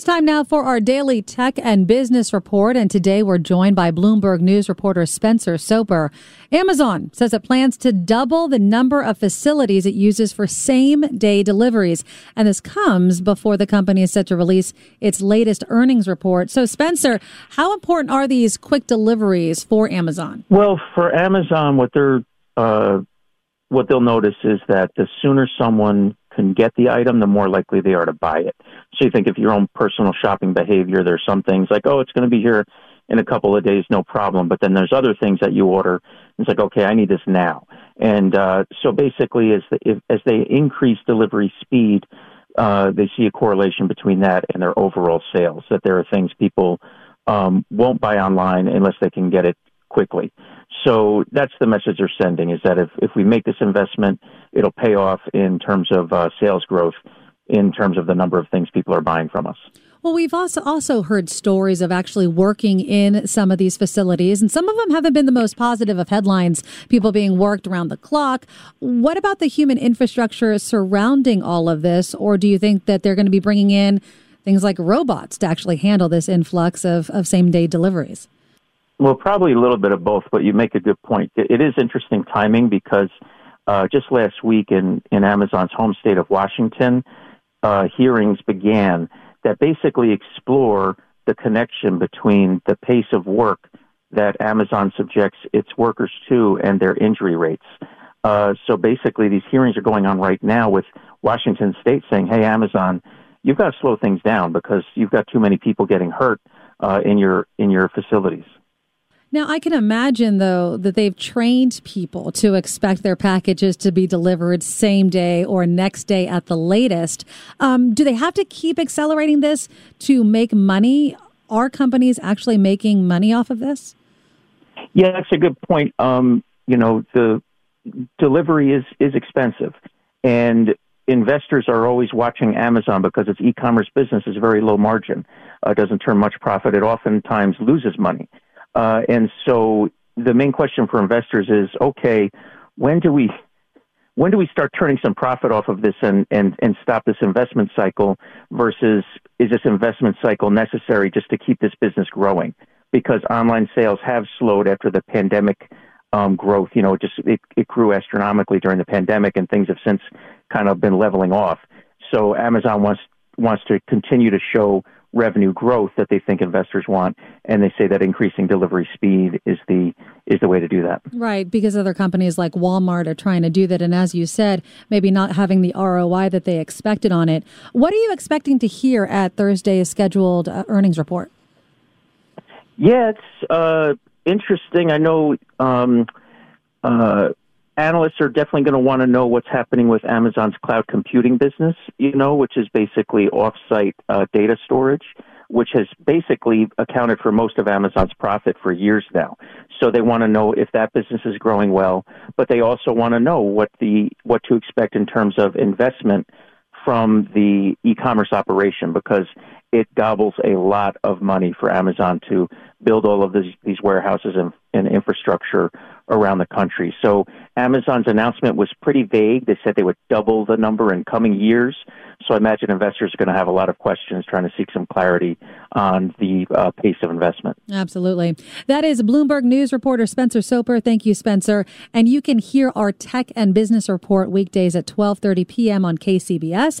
It's time now for our daily tech and business report, and today we're joined by Bloomberg News reporter Spencer Soper. Amazon says it plans to double the number of facilities it uses for same day deliveries, and this comes before the company is set to release its latest earnings report. So, Spencer, how important are these quick deliveries for Amazon? Well, for Amazon, what they're uh, what they'll notice is that the sooner someone can get the item, the more likely they are to buy it. So you think of your own personal shopping behavior, there's some things like, oh, it's going to be here in a couple of days, no problem. But then there's other things that you order. It's like, okay, I need this now. And uh, so basically, as, the, if, as they increase delivery speed, uh, they see a correlation between that and their overall sales. That there are things people um, won't buy online unless they can get it quickly. So that's the message they're sending: is that if if we make this investment, it'll pay off in terms of uh, sales growth, in terms of the number of things people are buying from us. Well, we've also also heard stories of actually working in some of these facilities, and some of them haven't been the most positive of headlines. People being worked around the clock. What about the human infrastructure surrounding all of this, or do you think that they're going to be bringing in things like robots to actually handle this influx of, of same day deliveries? Well, probably a little bit of both, but you make a good point. It is interesting timing because uh, just last week in, in Amazon's home state of Washington, uh, hearings began that basically explore the connection between the pace of work that Amazon subjects its workers to and their injury rates. Uh, so basically, these hearings are going on right now with Washington State saying, "Hey, Amazon, you've got to slow things down because you've got too many people getting hurt uh, in your in your facilities." Now, I can imagine, though, that they've trained people to expect their packages to be delivered same day or next day at the latest. Um, do they have to keep accelerating this to make money? Are companies actually making money off of this? Yeah, that's a good point. Um, you know, the delivery is, is expensive. And investors are always watching Amazon because its e-commerce business is very low margin. Uh, doesn't turn much profit. It oftentimes loses money. Uh, and so the main question for investors is, okay, when do we when do we start turning some profit off of this and, and, and stop this investment cycle versus is this investment cycle necessary just to keep this business growing? Because online sales have slowed after the pandemic um, growth. You know, it just it, it grew astronomically during the pandemic, and things have since kind of been leveling off. So Amazon wants wants to continue to show revenue growth that they think investors want and they say that increasing delivery speed is the is the way to do that. Right because other companies like walmart are trying to do that and as you said maybe not having the roi that they expected on it. What are you expecting to hear at thursday's scheduled uh, earnings report? Yeah it's uh, interesting. I know um, uh, analysts are definitely going to want to know what's happening with Amazon's cloud computing business, you know, which is basically offsite uh, data storage, which has basically accounted for most of Amazon's profit for years now. So they want to know if that business is growing well, but they also want to know what the what to expect in terms of investment from the e-commerce operation because it gobbles a lot of money for Amazon to build all of these, these warehouses and, and infrastructure around the country. So Amazon's announcement was pretty vague. They said they would double the number in coming years. So I imagine investors are going to have a lot of questions trying to seek some clarity on the uh, pace of investment. Absolutely. That is Bloomberg News reporter Spencer Soper. Thank you, Spencer. And you can hear our tech and business report weekdays at 12:30 p.m. on KCBS.